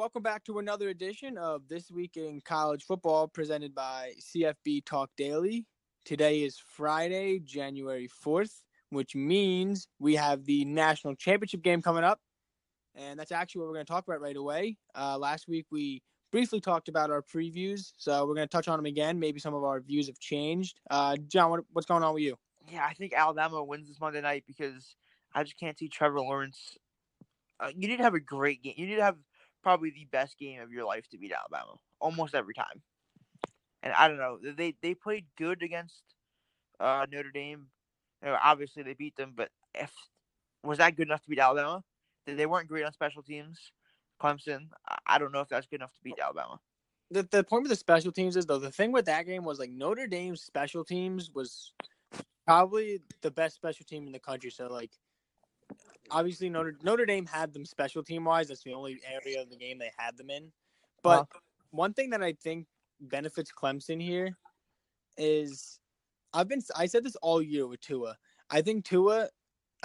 welcome back to another edition of This Week in College Football presented by CFB Talk Daily. Today is Friday, January 4th, which means we have the national championship game coming up. And that's actually what we're going to talk about right away. Uh, last week, we briefly talked about our previews, so we're going to touch on them again. Maybe some of our views have changed. Uh, John, what, what's going on with you? Yeah, I think Alabama wins this Monday night because I just can't see Trevor Lawrence. Uh, you need to have a great game. You need to have probably the best game of your life to beat Alabama almost every time. And I don't know, they they played good against uh, Notre Dame. You know, obviously they beat them, but if was that good enough to beat Alabama? They weren't great on special teams. Clemson, I don't know if that's good enough to beat Alabama. The the point with the special teams is though the thing with that game was like Notre Dame's special teams was probably the best special team in the country. So like obviously Notre Notre Dame had them special team wise. That's the only area of the game they had them in. But uh-huh. one thing that I think benefits Clemson here is I've been I said this all year with Tua. I think Tua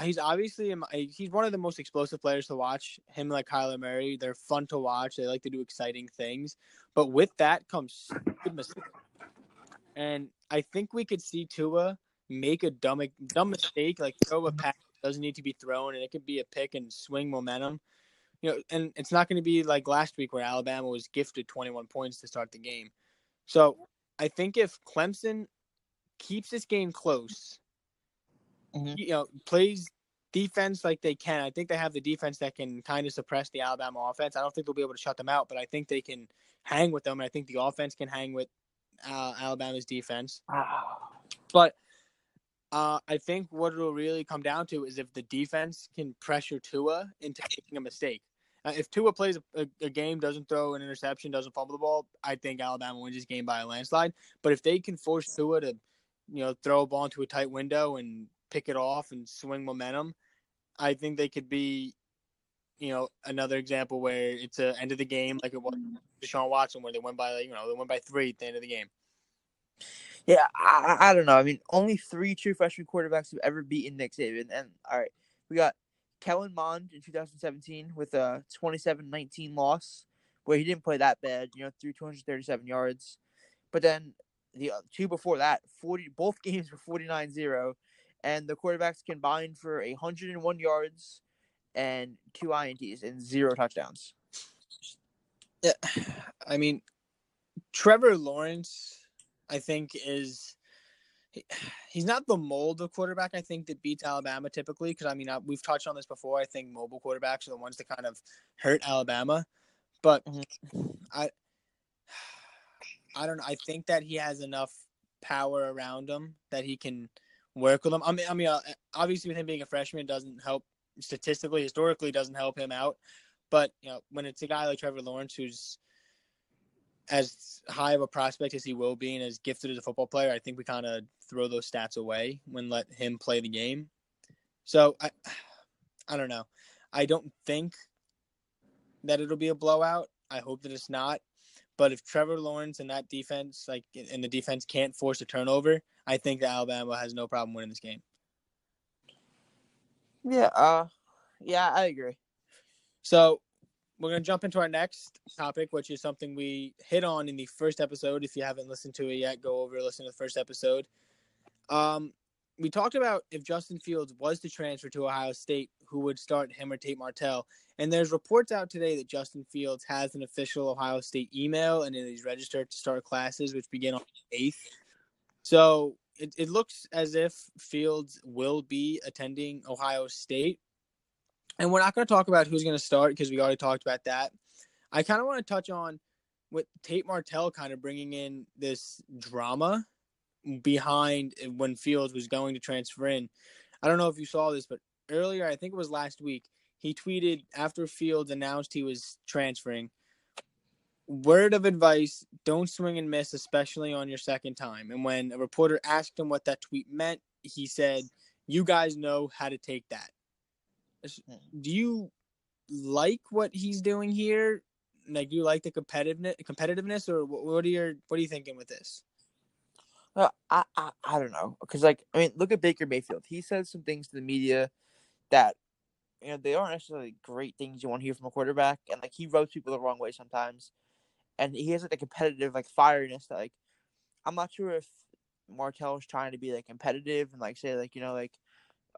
he's obviously he's one of the most explosive players to watch. Him like Kyler Murray, they're fun to watch. They like to do exciting things, but with that comes good mistakes. And I think we could see Tua make a dumb dumb mistake, like throw a pass doesn't need to be thrown, and it could be a pick and swing momentum. You know, and it's not going to be like last week where Alabama was gifted 21 points to start the game. So I think if Clemson keeps this game close, mm-hmm. you know, plays defense like they can, I think they have the defense that can kind of suppress the Alabama offense. I don't think they'll be able to shut them out, but I think they can hang with them. And I think the offense can hang with uh, Alabama's defense. But uh, I think what it'll really come down to is if the defense can pressure Tua into making a mistake. Uh, if Tua plays a, a, game, doesn't throw an interception, doesn't fumble the ball, I think Alabama wins this game by a landslide. But if they can force Tua to, you know, throw a ball into a tight window and pick it off and swing momentum, I think they could be, you know, another example where it's a end of the game like it was Deshaun Watson, where they went by, you know, they went by three at the end of the game. Yeah, I, I don't know. I mean, only three true freshman quarterbacks have ever beaten Nick Saban. And all right, we got Kellen Mond in 2017 with a 27-19 loss, where he didn't play that bad. You know, threw 237 yards. But then the uh, two before that, 40 both games were 49-0, and the quarterbacks combined for 101 yards and two ints and zero touchdowns. Yeah, I mean, Trevor Lawrence I think is he's not the mold of quarterback I think that beats Alabama typically because I mean I, we've touched on this before. I think mobile quarterbacks are the ones that kind of hurt Alabama, but mm-hmm. I I don't know. I think that he has enough power around him that he can work with them. I mean, I mean, uh, obviously with him being a freshman, it doesn't help statistically, historically, doesn't help him out. But you know, when it's a guy like Trevor Lawrence who's as high of a prospect as he will be and as gifted as a football player, I think we kind of throw those stats away when let him play the game. So I, I don't know. I don't think that it'll be a blowout. I hope that it's not. But if Trevor Lawrence and that defense, like, and the defense can't force a turnover, I think that Alabama has no problem winning this game. Yeah, uh, yeah, I agree. So we're going to jump into our next topic, which is something we hit on in the first episode. If you haven't listened to it yet, go over listen to the first episode. Um, we talked about if Justin Fields was to transfer to Ohio State, who would start him or Tate Martell. And there's reports out today that Justin Fields has an official Ohio State email and he's registered to start classes, which begin on the 8th. So it, it looks as if Fields will be attending Ohio State. And we're not going to talk about who's going to start because we already talked about that. I kind of want to touch on with Tate Martell kind of bringing in this drama behind eh, when Fields was going to transfer in. I don't know if you saw this, but earlier, I think it was last week, he tweeted after Fields announced he was transferring. Word of advice don't swing and miss, especially on your second time. And when a reporter asked him what that tweet meant, he said, You guys know how to take that. Hmm. do you like what he's doing here? Like, do you like the competitiveness, competitiveness, or what are your what are you thinking with this? Well, I, I I don't know because like I mean look at Baker Mayfield. He says some things to the media that you know, they aren't necessarily great things you want to hear from a quarterback, and like he rubs people the wrong way sometimes, and he has like a competitive like fireness that like I'm not sure if Martell is trying to be like competitive and like say like you know like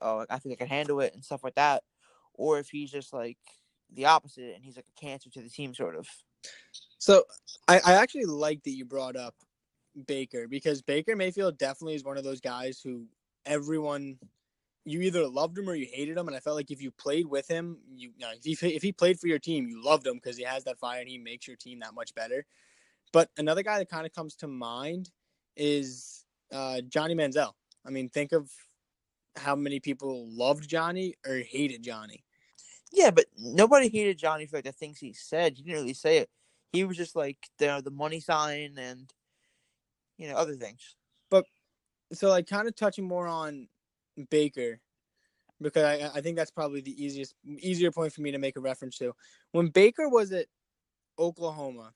oh I think I can handle it and stuff like that, or if he's just like the opposite and he's like a cancer to the team sort of. So I, I actually like that you brought up Baker because Baker Mayfield definitely is one of those guys who everyone you either loved him or you hated him, and I felt like if you played with him, you, you know, if he if he played for your team, you loved him because he has that fire and he makes your team that much better. But another guy that kind of comes to mind is uh, Johnny Manziel. I mean, think of how many people loved Johnny or hated Johnny. Yeah, but nobody hated Johnny for like the things he said. He didn't really say it. He was just like the the money sign and you know other things. But so like kind of touching more on Baker because I, I think that's probably the easiest easier point for me to make a reference to. When Baker was at Oklahoma,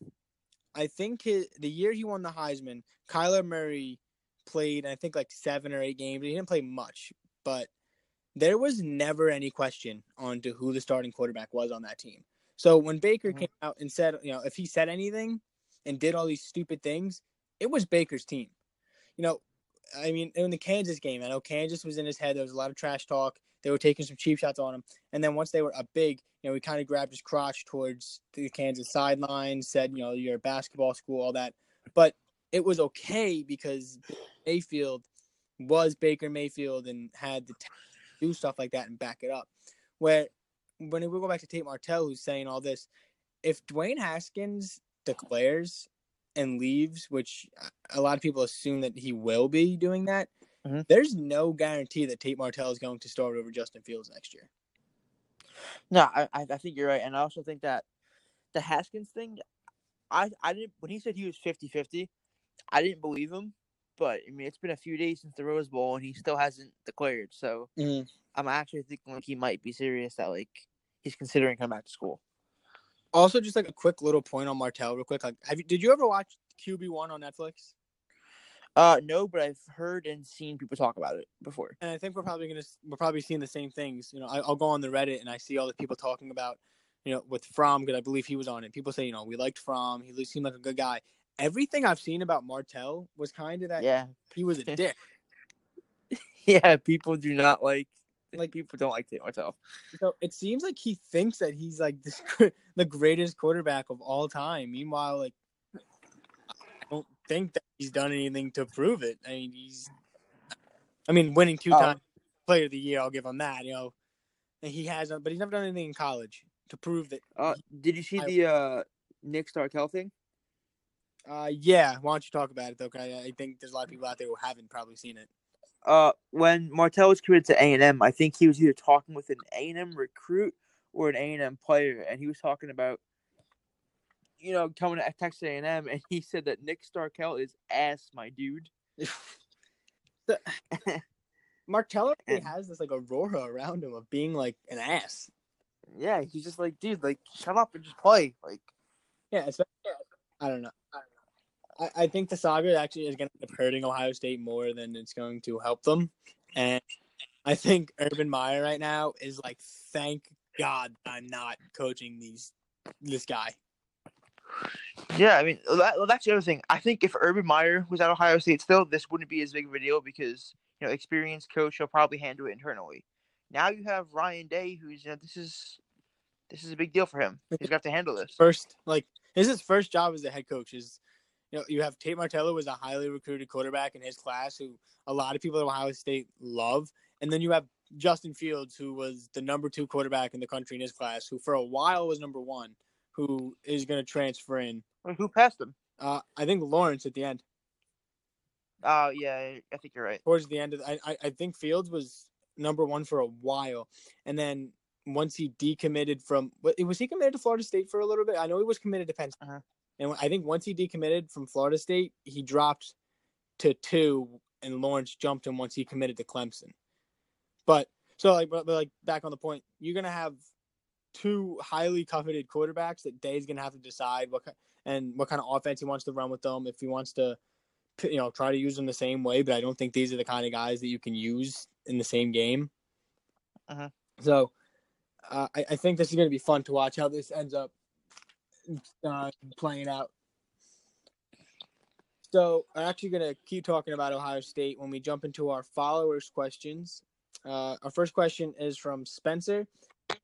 I think his, the year he won the Heisman, Kyler Murray played I think like seven or eight games. He didn't play much, but there was never any question on to who the starting quarterback was on that team. So when Baker mm-hmm. came out and said, you know, if he said anything and did all these stupid things, it was Baker's team. You know, I mean, in the Kansas game, I know Kansas was in his head. There was a lot of trash talk. They were taking some cheap shots on him. And then once they were up big, you know, he kind of grabbed his crotch towards the Kansas sideline, said, you know, you're a basketball school, all that. But it was okay because Mayfield was Baker Mayfield and had the do stuff like that and back it up. Where when we go back to Tate Martell, who's saying all this, if Dwayne Haskins declares and leaves, which a lot of people assume that he will be doing that, mm-hmm. there's no guarantee that Tate Martell is going to start over Justin Fields next year. No, I I think you're right, and I also think that the Haskins thing, I I didn't when he said he was 50-50, I didn't believe him but I mean, it's been a few days since the Rose Bowl, and he still hasn't declared. So mm-hmm. I'm actually thinking like he might be serious that like he's considering coming back to school. Also, just like a quick little point on Martell, real quick. Like, have you did you ever watch QB one on Netflix? Uh, no, but I've heard and seen people talk about it before. And I think we're probably gonna we're probably seeing the same things. You know, I, will go on the Reddit and I see all the people talking about, you know, with Fromm because I believe he was on it. People say, you know, we liked Fromm. He seemed like a good guy everything I've seen about Martell was kind of that. Yeah, he was a dick. yeah, people do not like like people don't like Tate Martell. So it seems like he thinks that he's like this, the greatest quarterback of all time. Meanwhile, like I don't think that he's done anything to prove it. I mean, he's, I mean, winning two times oh. Player of the Year, I'll give him that. You know, and he hasn't, but he's never done anything in college to prove that. Uh, did you see I, the uh, Nick Starkel thing? Uh, yeah. Why don't you talk about it though? Cause I, I think there's a lot of people out there who haven't probably seen it. Uh, when Martell was committed to A and M, I think he was either talking with an A and M recruit or an A and M player, and he was talking about, you know, coming to Texas A and M, and he said that Nick Starkel is ass, my dude. Martell really has this like aurora around him of being like an ass. Yeah, he's just like, dude, like shut up and just play. Like, yeah, I don't know. I, I think the saga actually is going to end up hurting Ohio State more than it's going to help them. And I think Urban Meyer right now is like, thank God I'm not coaching these this guy. Yeah, I mean that, that's the other thing. I think if Urban Meyer was at Ohio State still, this wouldn't be as big of a deal because you know experienced coach will probably handle it internally. Now you have Ryan Day, who's you know this is this is a big deal for him. He's got to handle this first. Like this is his first job as a head coach. Is you know, you have Tate Martell was a highly recruited quarterback in his class who a lot of people at Ohio State love. And then you have Justin Fields, who was the number two quarterback in the country in his class, who for a while was number one, who is going to transfer in. Who passed him? Uh, I think Lawrence at the end. Oh uh, yeah, I think you're right. Towards the end of, I, I think Fields was number one for a while, and then once he decommitted from, was he committed to Florida State for a little bit? I know he was committed to Penn State. Uh-huh. And I think once he decommitted from Florida State, he dropped to two, and Lawrence jumped him once he committed to Clemson. But so like, but, like back on the point, you're gonna have two highly coveted quarterbacks that Day's gonna have to decide what and what kind of offense he wants to run with them. If he wants to, you know, try to use them the same way, but I don't think these are the kind of guys that you can use in the same game. Uh-huh. So Uh, I, I think this is going to be fun to watch how this ends up uh, playing out. So I'm actually going to keep talking about Ohio State when we jump into our followers' questions. Uh, our first question is from Spencer,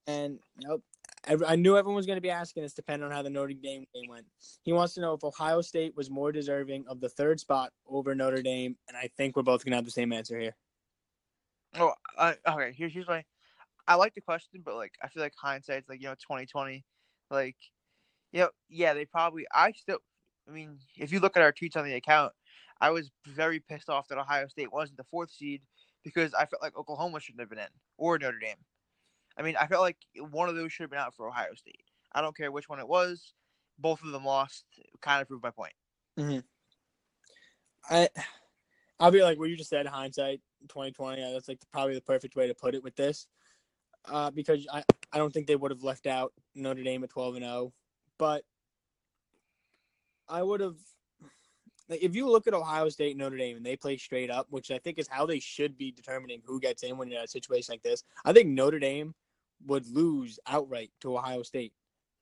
and nope, I, I knew everyone was going to be asking this, depending on how the Notre Dame game went. He wants to know if Ohio State was more deserving of the third spot over Notre Dame, and I think we're both going to have the same answer here. Oh, uh, okay. Here's my. I like the question, but like I feel like hindsight's like you know twenty twenty, like, you know, yeah, they probably. I still. I mean, if you look at our tweets on the account, I was very pissed off that Ohio State wasn't the fourth seed because I felt like Oklahoma shouldn't have been in or Notre Dame. I mean, I felt like one of those should have been out for Ohio State. I don't care which one it was. Both of them lost. Kind of proved my point. Mm-hmm. I, I'll be like what you just said. Hindsight, twenty twenty. That's like probably the perfect way to put it with this, uh, because I I don't think they would have left out Notre Dame at twelve and zero, but I would have. Like, if you look at Ohio State and Notre Dame and they play straight up, which I think is how they should be determining who gets in when you're in a situation like this, I think Notre Dame would lose outright to Ohio State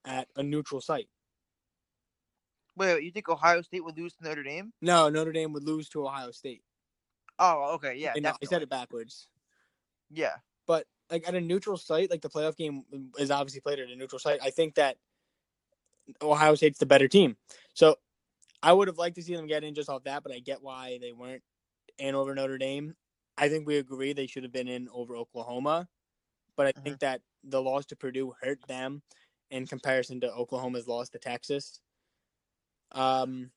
at a neutral site. Wait, wait, you think Ohio State would lose to Notre Dame? No, Notre Dame would lose to Ohio State. Oh, okay, yeah. And I said it backwards. Yeah. But like at a neutral site, like the playoff game is obviously played at a neutral site. I think that Ohio State's the better team. So I would have liked to see them get in just off that, but I get why they weren't in over Notre Dame. I think we agree they should have been in over Oklahoma, but I mm-hmm. think that the loss to Purdue hurt them in comparison to Oklahoma's loss to Texas. Um,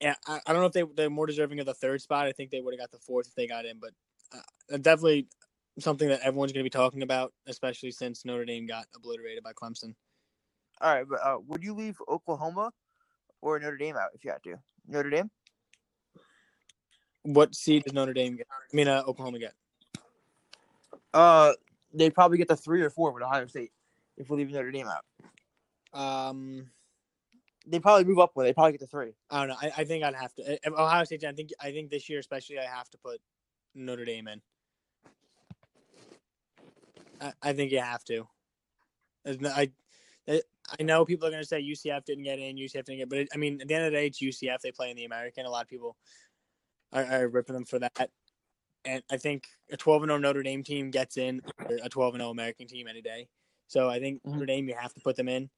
yeah, I, I don't know if they they're more deserving of the third spot. I think they would have got the fourth if they got in, but uh, definitely something that everyone's going to be talking about, especially since Notre Dame got obliterated by Clemson. All right, but uh, would you leave Oklahoma or Notre Dame out if you had to? Notre Dame. What seed does Notre Dame get? I mean, uh, Oklahoma get? Uh, they probably get the three or four with Ohio State if we leave Notre Dame out. Um, they probably move up with. They probably get the three. I don't know. I, I think I'd have to. If Ohio State. I think. I think this year, especially, I have to put Notre Dame in. I, I think you have to. I, I know people are going to say UCF didn't get in, UCF didn't get, but it, I mean, at the end of the day, it's UCF. They play in the American. A lot of people are, are ripping them for that. And I think a 12 0 Notre Dame team gets in, a 12 0 American team any day. So I think mm-hmm. Notre Dame, you have to put them in.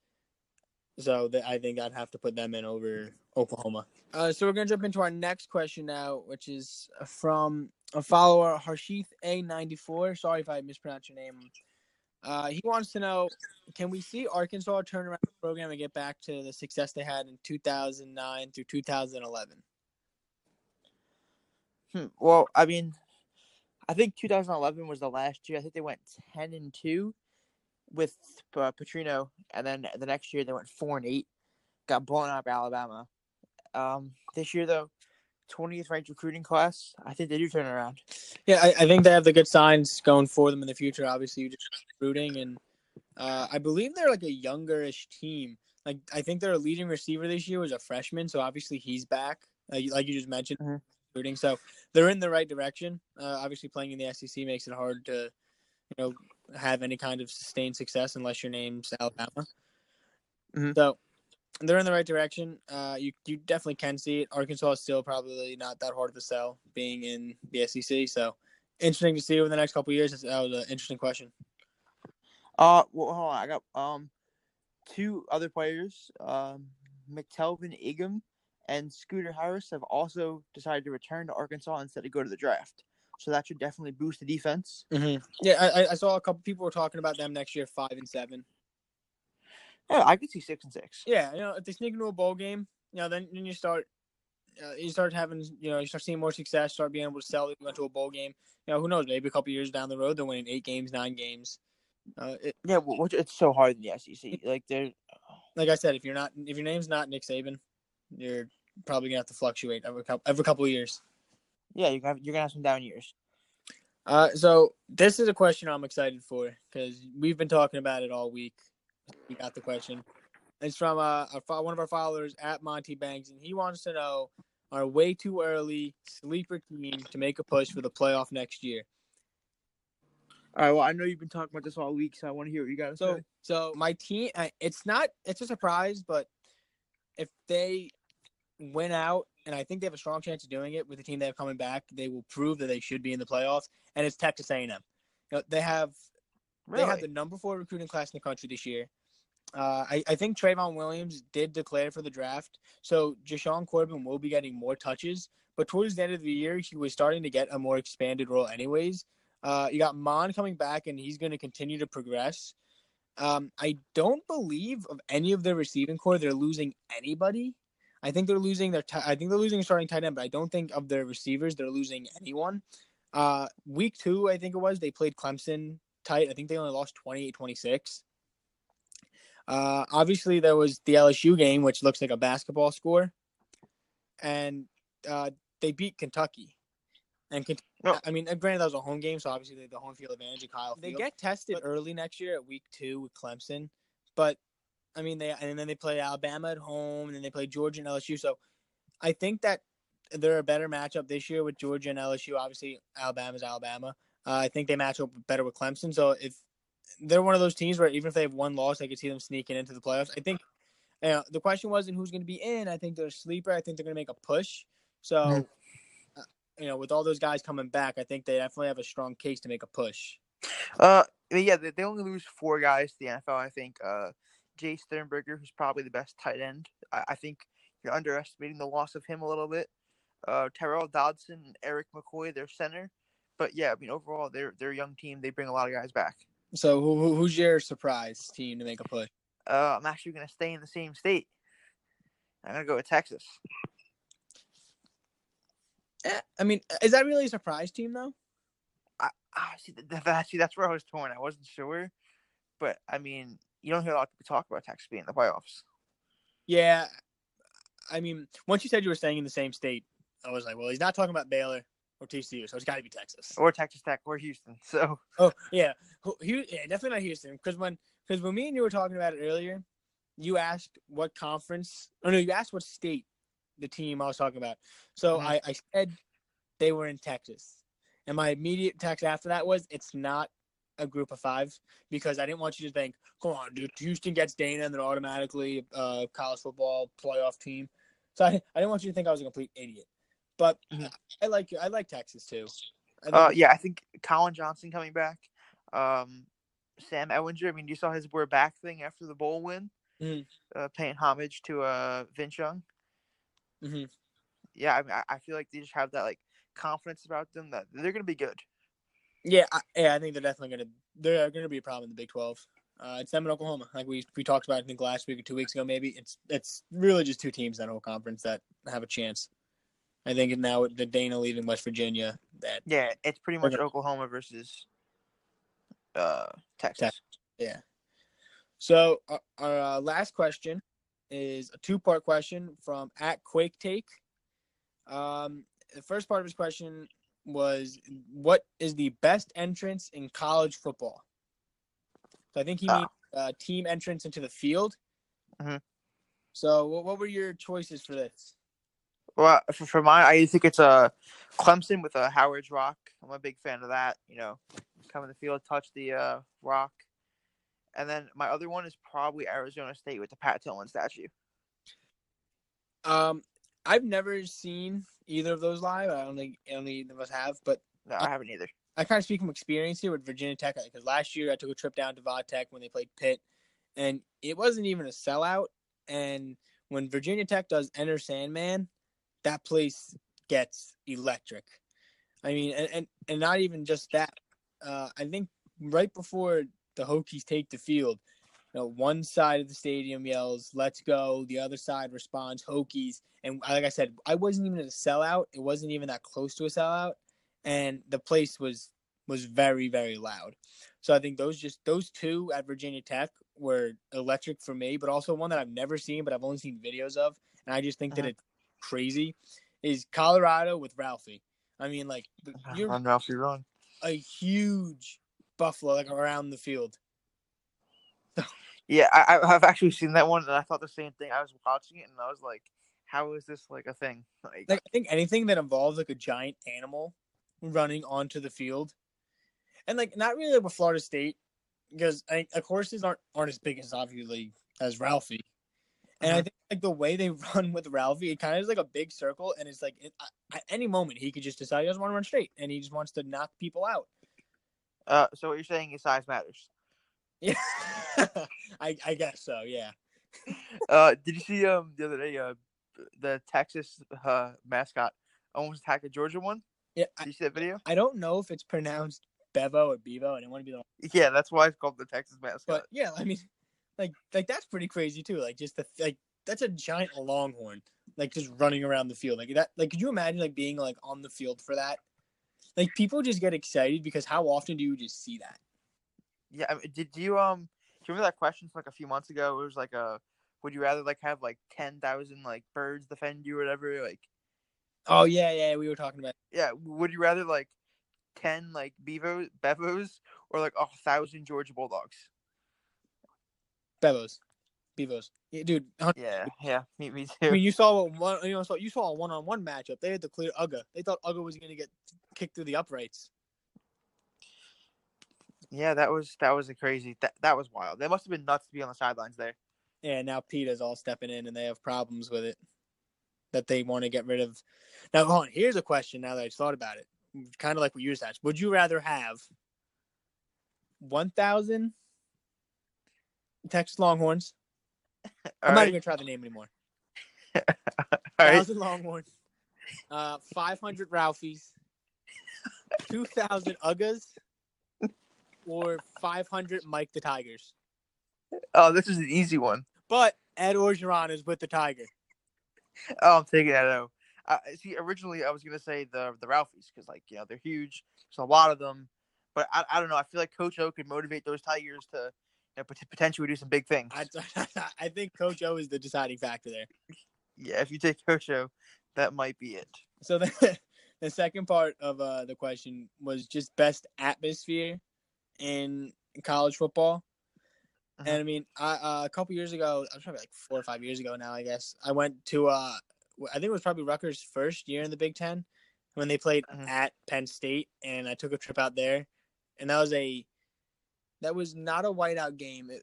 So the, I think I'd have to put them in over Oklahoma. Uh, so we're gonna jump into our next question now, which is from a follower, Harshith A94. Sorry if I mispronounced your name. Uh, he wants to know, can we see Arkansas turn around the program and get back to the success they had in 2009 through 2011? Hmm. Well, I mean, I think 2011 was the last year. I think they went 10 and two with uh, Petrino, and then the next year they went four and eight, got blown out by Alabama. Um, this year though, 20th ranked recruiting class. I think they do turn around. Yeah, I, I, think they have the good signs going for them in the future. Obviously, you just recruiting, and uh, I believe they're like a youngerish team. Like I think their leading receiver this year was a freshman, so obviously he's back. like you just mentioned, mm-hmm. recruiting. So they're in the right direction. Uh, obviously, playing in the SEC makes it hard to, you know, have any kind of sustained success unless your name's Alabama. Mm-hmm. So they're in the right direction. Uh, you you definitely can see it. Arkansas is still probably not that hard to sell, being in the SEC. So interesting to see over the next couple years. That was an interesting question. Uh, well, hold on. I got um two other players, um, McTelvin Agim and Scoota Harris, have also decided to return to Arkansas instead of go to the draft. So that should definitely boost the defense. Mm-hmm. Yeah, I, I saw a couple people were talking about them next year, five and seven. Yeah, I could see six and six. Yeah, you know, if they sneak into a bowl game, you know, then then you start, uh, you start having, you know, you start seeing more success, start being able to sell. You went to a bowl game. You know, who knows? Maybe a couple years down the road, they're winning eight games, nine games. Uh, it, yeah, well, it's so hard in the SEC. Like they're, like I said, if you're not, if your name's not Nick Saban, you're probably gonna have to fluctuate every couple every couple of years. Yeah, you're gonna have, you're gonna have some down years. Uh, so this is a question I'm excited for because we've been talking about it all week. We got the question. It's from uh, a, one of our followers at Monty Banks, and he wants to know our way too early sleeper team to make a push for the playoff next year. All right. Well, I know you've been talking about this all week, so I want to hear what you got to So say. so my team, uh, it's not it's a surprise, but if they win out, and I think they have a strong chance of doing it with the team they have coming back, they will prove that they should be in the playoffs. And it's Texas A&M. You know, they have Really? they have the number four recruiting class in the country this year. Uh, I, I think Trayveon Williams did declare for the draft, so Jashaun Corbin will be getting more touches. But towards the end of the year, he was starting to get a more expanded role, anyways. Uh, you got Mond coming back, and he's going to continue to progress. Um, I don't believe of any of their receiving core they're losing anybody. I think they're losing their. T- I think they're losing a starting tight end, but I don't think of their receivers they're losing anyone. Uh, week two, I think it was they played Clemson tight. I think they only lost 28-26. Uh, obviously there was the LSU game, which looks like a basketball score, and uh, they beat Kentucky. And Kent- No. I mean, granted that was a home game, so obviously they had the home field advantage. Of Kyle, they Field. get tested But- early next year at week two with Clemson, but I mean they and then they play Alabama at home, and then they play Georgia and LSU. So I think that they're a better matchup this year with Georgia and LSU. Obviously, Alabama's Alabama. Uh, I think they match up better with Clemson. So if they're one of those teams where even if they have one loss, I could see them sneaking into the playoffs. I think you know, the question wasn't who's going to be in. I think they're a sleeper. I think they're going to make a push. So, Mhm. uh, you know, with all those guys coming back, I think they definitely have a strong case to make a push. Uh, yeah, they, they only lose four guys to the NFL. I think. Uh, Jace Sternberger, who's probably the best tight end. I, I think you're underestimating the loss of him a little bit. Uh, Tyrel Dodson, Erik McCoy, their center. But yeah, I mean, overall, they're they're a young team. They bring a lot of guys back. So, who, who- who's your surprise team to make a push? Uh, I'm actually gonna stay in the same state. I'm gonna go with Texas. Eh, I mean, is that really a surprise team though? Ah, see, th- th- that, see, that's where I was torn. I wasn't sure, but I mean, you don't hear a lot of people talk about Texas being in the playoffs. Yeah, I mean, once you said you were staying in the same state, I was like, well, he's not talking about Baylor or TCU, so it's got to be Texas. or Texas Tech or Houston. So Oh yeah, Hu- yeah, definitely not Houston. Because when because when me and you were talking about it earlier, you asked what conference. Oh no, you asked what state the team I was talking about. So Mhm. I, I said they were in Texas, and my immediate text after that was it's not a group of five because I didn't want you to think, come on, dude, Houston gets Dana and they're automatically a college football playoff team. So I, I didn't want you to think I was a complete idiot. But Mhm. I like. I like Texas too. I think uh, yeah, I think Collin Johnson coming back. Um, Sam Ehlinger. I mean, you saw his "we're back" thing after the bowl win, Mhm. uh, paying homage to uh Vince Young. Mhm. Yeah, I mean, I, feel like they just have that like confidence about them that they're gonna be good. Yeah, I, yeah, I think they're definitely gonna they're gonna be a problem in the Big Twelve. Uh, it's them and Oklahoma, like we we talked about I think last week or two weeks ago. Maybe it's it's really just two teams in that whole conference that have a chance. I think now the Dana leaving West Virginia, that Yeah, it's pretty much Okay. Oklahoma versus uh Texas. yeah. So our, our uh, last question is a two part question from at Quake Take. Um, the first part of his question was, "What is the best entrance in college football?" So I think he Ah. means uh, team entrance into the field. Mhm. So what, what were your choices for this? Well, for, for mine, I think it's a Clemson with a Howard's Rock. I'm a big fan of that. You know, come in the field, touch the uh, rock, and then my other one is probably Arizona State with the Pat Tillman statue. Um, I've never seen either of those live. I don't think any of us have, but No, I haven't either. I kind of speak from experience here with Virginia Tech because last year I took a trip down to Va Tech when they played Pitt, and it wasn't even a sellout. And when Virginia Tech does Enter Sandman, that place gets electric. I mean, and and, and not even just that. Uh, I think right before the Hokies take the field, you know, one side of the stadium yells "Let's go," the other side responds "Hokies." And like I said, I wasn't even at a sellout. It wasn't even that close to a sellout and the place was was very very loud. So I think those just those two at Virginia Tech were electric for me, but also one that I've never seen, but I've only seen videos of, and I just think that Mhm. Crazy. Is Colorado with Ralphie? I mean, like you're I'm Ralphie wrong. a huge buffalo like around the field. Yeah, I, I- I've actually seen that one, and I thought the same thing. I was watching it, and I was like, "How is this like a thing?" Like, Like I think anything that involves like a giant animal running onto the field. and like not really like with Florida State because I, of courses aren't aren't as big as obviously as Ralphie, and I Mhm. think like the way they run with Ralphie, it kind of is like a big circle, and it's like it, at any moment he could just decide he doesn't want to run straight, and he just wants to knock people out. Uh, so what you're saying is size matters. Yeah, I I guess so. Yeah. Uh, did you see um the other day uh the Texas uh mascot almost attacked a Georgia one? Yeah, I, Did you see that video? I don't know if it's pronounced Bevo or Bevo. I didn't want to be the Yeah, that's why it's called the Texas mascot. but yeah, I mean, like like that's pretty crazy too. Like just the like that's a giant longhorn, like just running around the field like that. Like, could you imagine like being like on the field for that? Like people just get excited because how often do you just see that? Yeah, I mean, did you um do you remember that question from like a few months ago? It was like a would you rather like have like ten thousand like birds defend you or whatever? Like Oh yeah, yeah, we were talking about. yeah, would you rather like ten like bevo bevos or like a thousand Georgia bulldogs? Bevos, Bevos, yeah, dude. Yeah, yeah, me, me I mean, you saw what one you know saw you saw a one on one matchup. They had to clear Uga. They thought Uga was gonna get kicked through the uprights. Yeah, that was that was a crazy that that was wild. That must have been nuts to be on the sidelines there. Yeah, now PETA's all stepping in and they have problems with it that they want to get rid of. Now, hold on. Here's a question now that I thought about it. Kind of like what you just asked. Would you rather have 1,000 Texas Longhorns? I'm All not even to try the name anymore. all right. 1,000 Longhorns, uh, 500 Ralphies, 2,000 Ugas, or 500 Mike the Tigers? Oh, this is an easy one. But Ed Orgeron is with the Tiger. Oh, I'm taking that out. Uh, see, originally I was gonna say the the Ralphies because like you know they're huge. There's a lot of them, but I, I don't know. I feel like Coach O could motivate those Tigers to pot- potentially do some big things. I, I think Coach O is the deciding factor there. Yeah, if you take Coach O, that might be it. So the the second part of uh, the question was just best atmosphere in college football. Mhm. And I mean, I, uh, a couple years ago, I was probably like four or five years ago now, I guess. I went to, uh, I think it was probably Rutgers' first year in the Big Ten when they played Mhm. at Penn State, and I took a trip out there, and that was a, that was not a whiteout game. It,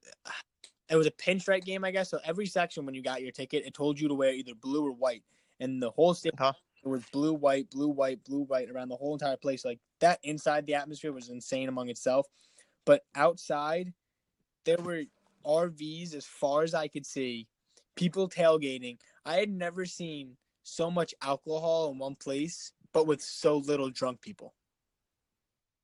it was a pinstripe game, I guess. So every section when you got your ticket, it told you to wear either blue or white, and the whole state Huh. it was blue, white, blue, white, blue, white around the whole entire place. Like that inside the atmosphere was insane among itself. But outside, there were RVs as far as I could see, people tailgating. I had never seen so much alcohol in one place, but with so little drunk people.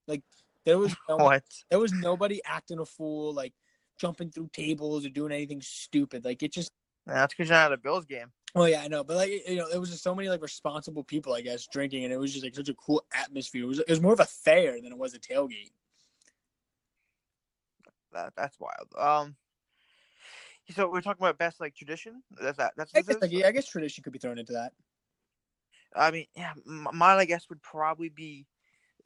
Like there was no, What? there was nobody acting a fool, like jumping through tables or doing anything stupid. Like it just That's because you're not at a Bills game. well, yeah, I know, but like you know, it was just so many like responsible people, I guess, drinking, and it was just like such a cool atmosphere. It was it was more of a fair than it was a tailgate. That that's wild. Um. So we're talking about best like tradition. That's that. That's I guess, like, yeah, I guess tradition could be thrown into that. I mean, yeah, mine I guess would probably be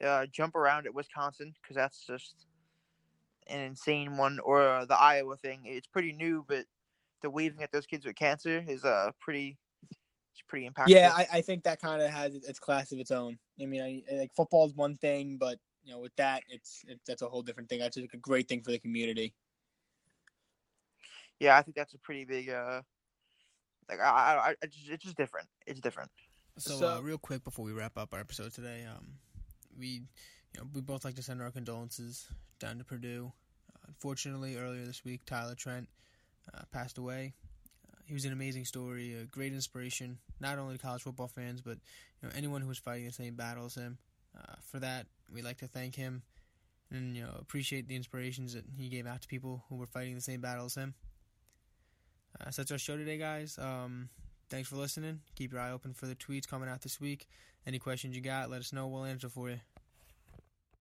uh, jump around at Wisconsin because that's just an insane one, or uh, the Iowa thing. It's pretty new, but the waving at those kids with cancer is uh pretty, it's pretty impactful. Yeah, I, I think that kind of has its class of its own. I mean, I, like football is one thing, but you know, with that, it's, it's that's a whole different thing. That's like a great thing for the community. yeah, I think that's a pretty big uh, like I, I, I it's just- it's just different. It's different. So, So- uh, real quick before we wrap up our episode today, um, we, you know, we both like to send our condolences down to Purdue. Uh, unfortunately, earlier this week, Tyler Trent uh, passed away. Uh, he was an amazing story, a great inspiration, not only to college football fans, but you know anyone who was fighting the same battle as him. Uh, for that, we'd like to thank him and you know appreciate the inspirations that he gave out to people who were fighting the same battle as him. Uh, so that's our show today, guys. Um, Thanks for listening. Keep your eye open for the tweets coming out this week. Any questions you got, let us know. We'll answer for you.